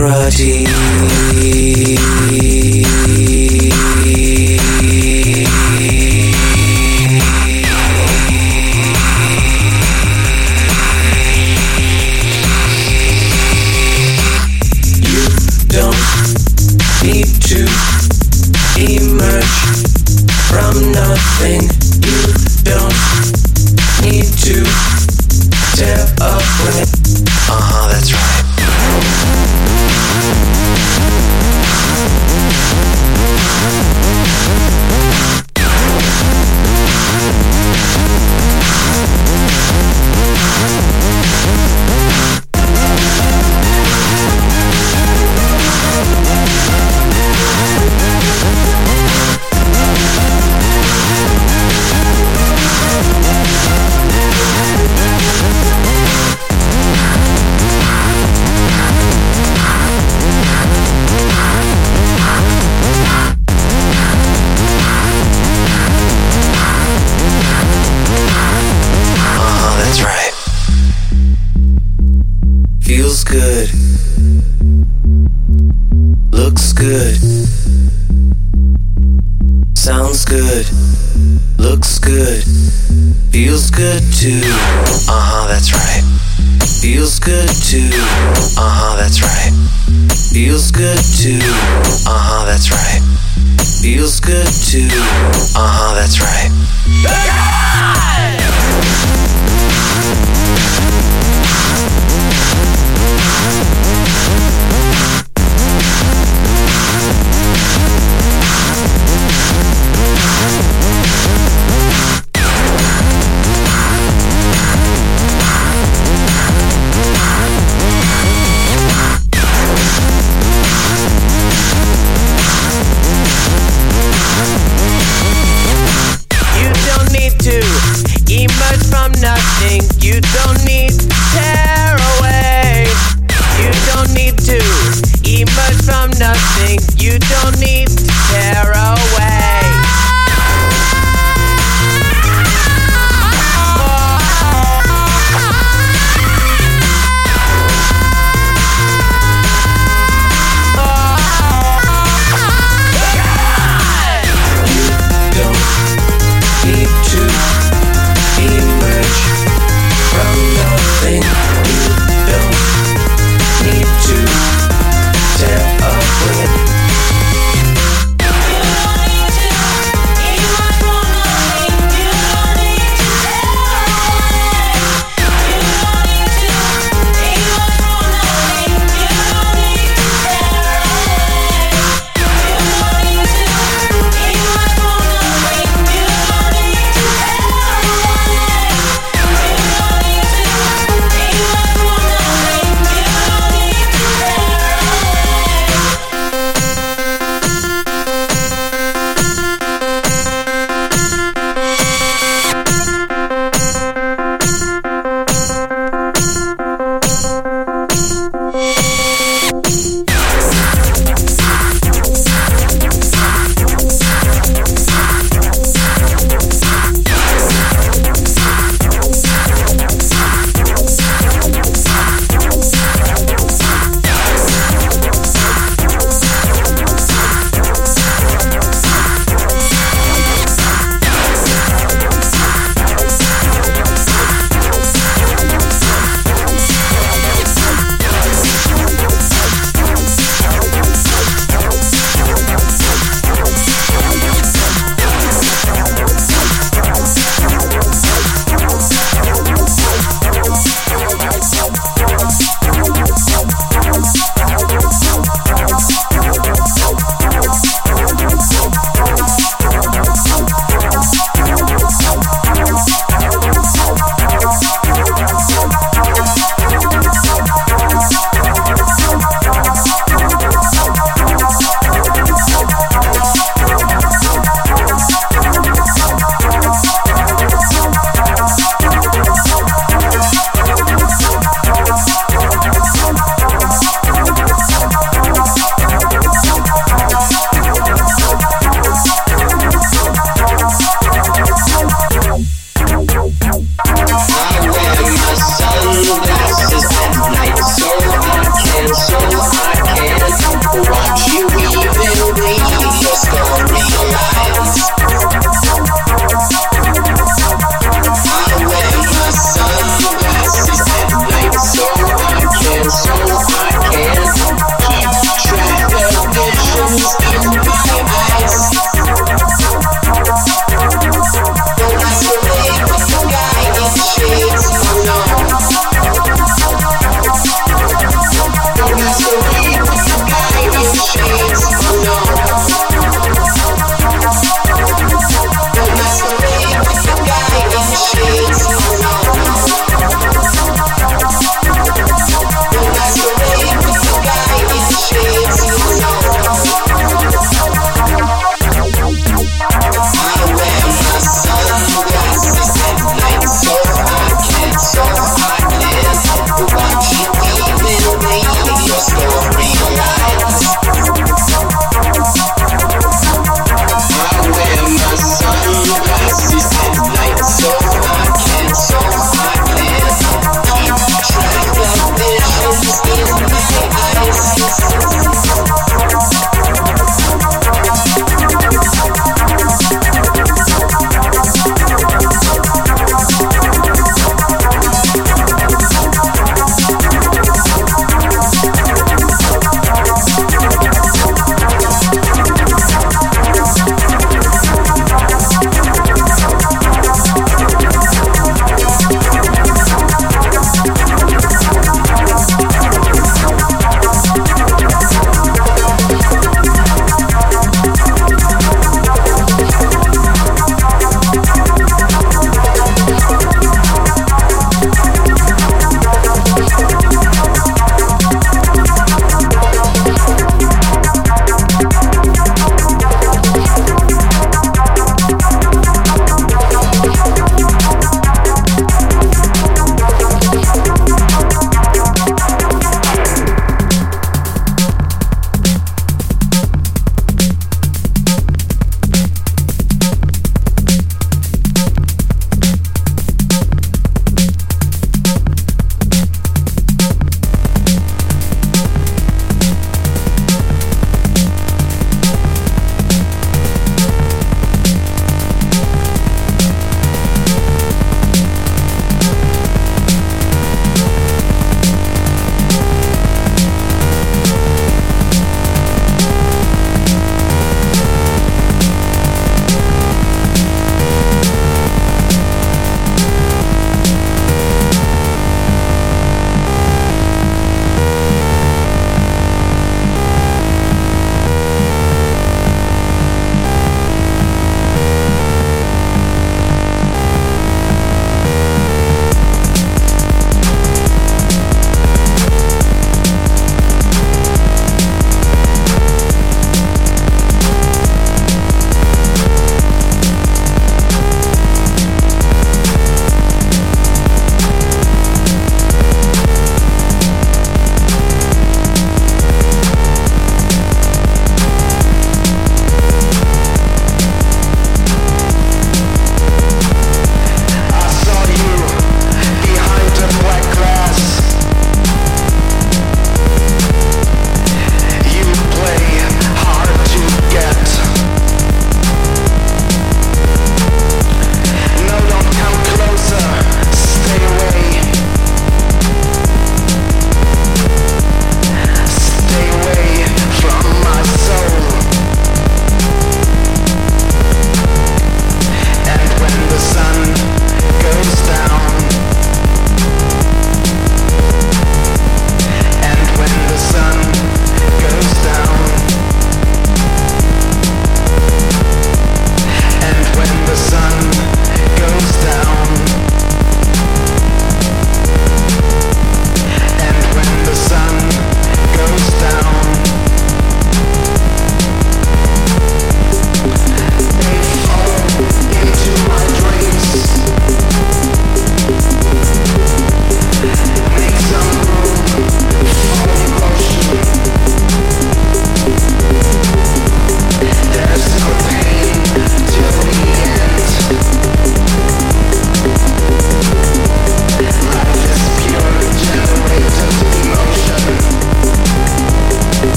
mediocrity. Feels good too, Uh huh, that's right. Feels good too, Uh huh, that's right.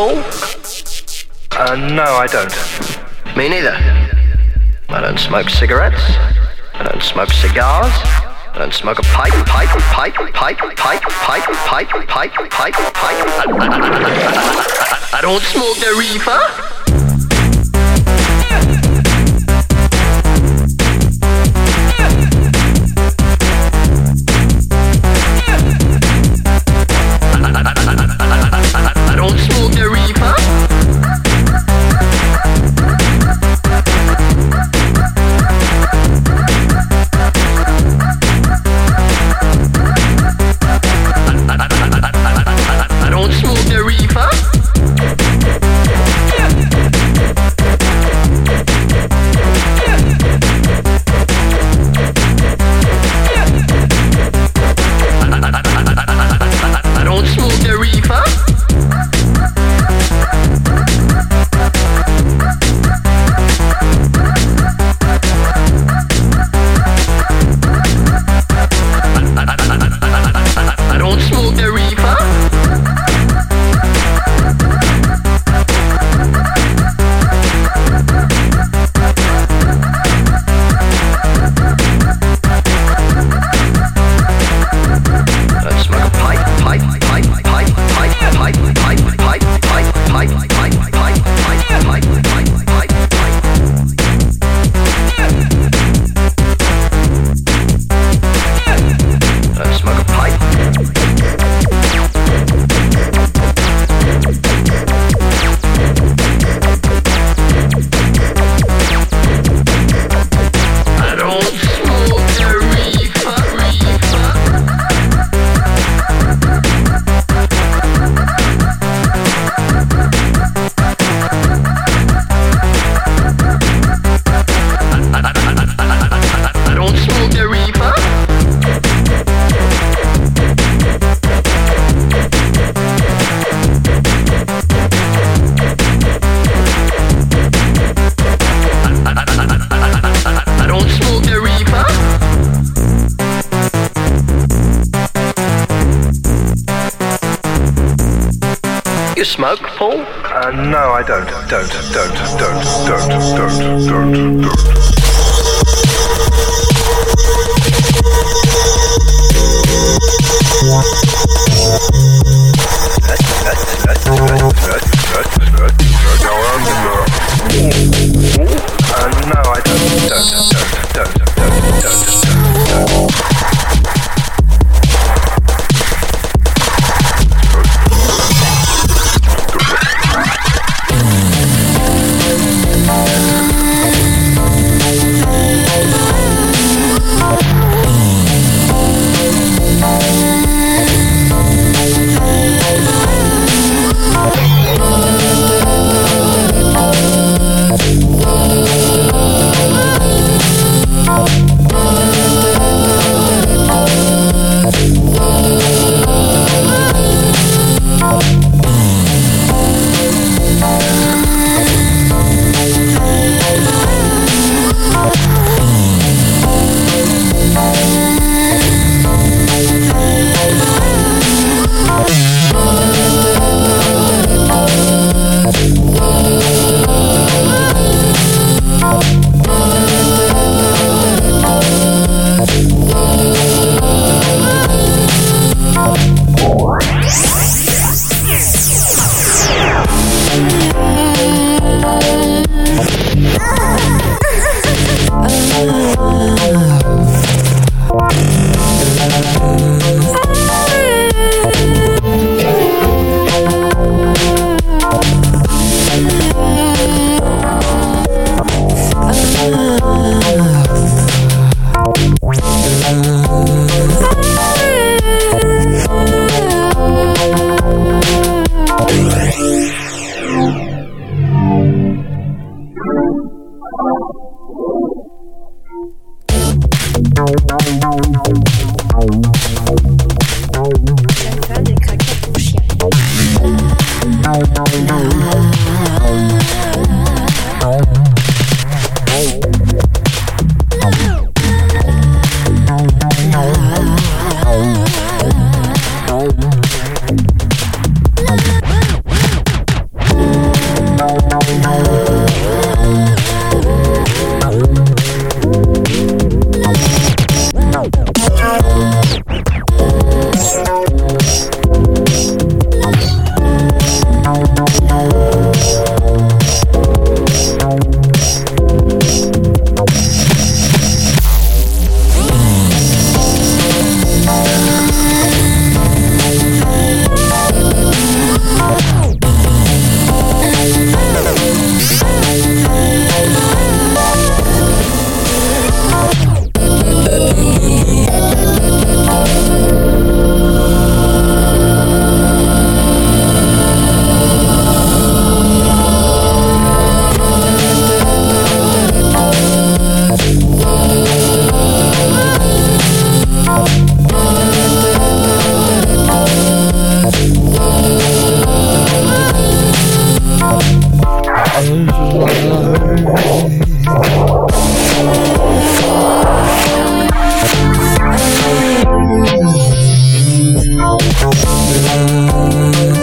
Paul? Uh, no, I don't. Me neither. I don't smoke cigarettes. I don't smoke cigars. I don't smoke a pipe, pipe, pipe, pipe, pipe, pipe, pipe, pipe, pipe, pipe, pipe. I don't smoke the reefer. Paul? Uh, no, I don't. Don't, don't, don't, don't, love.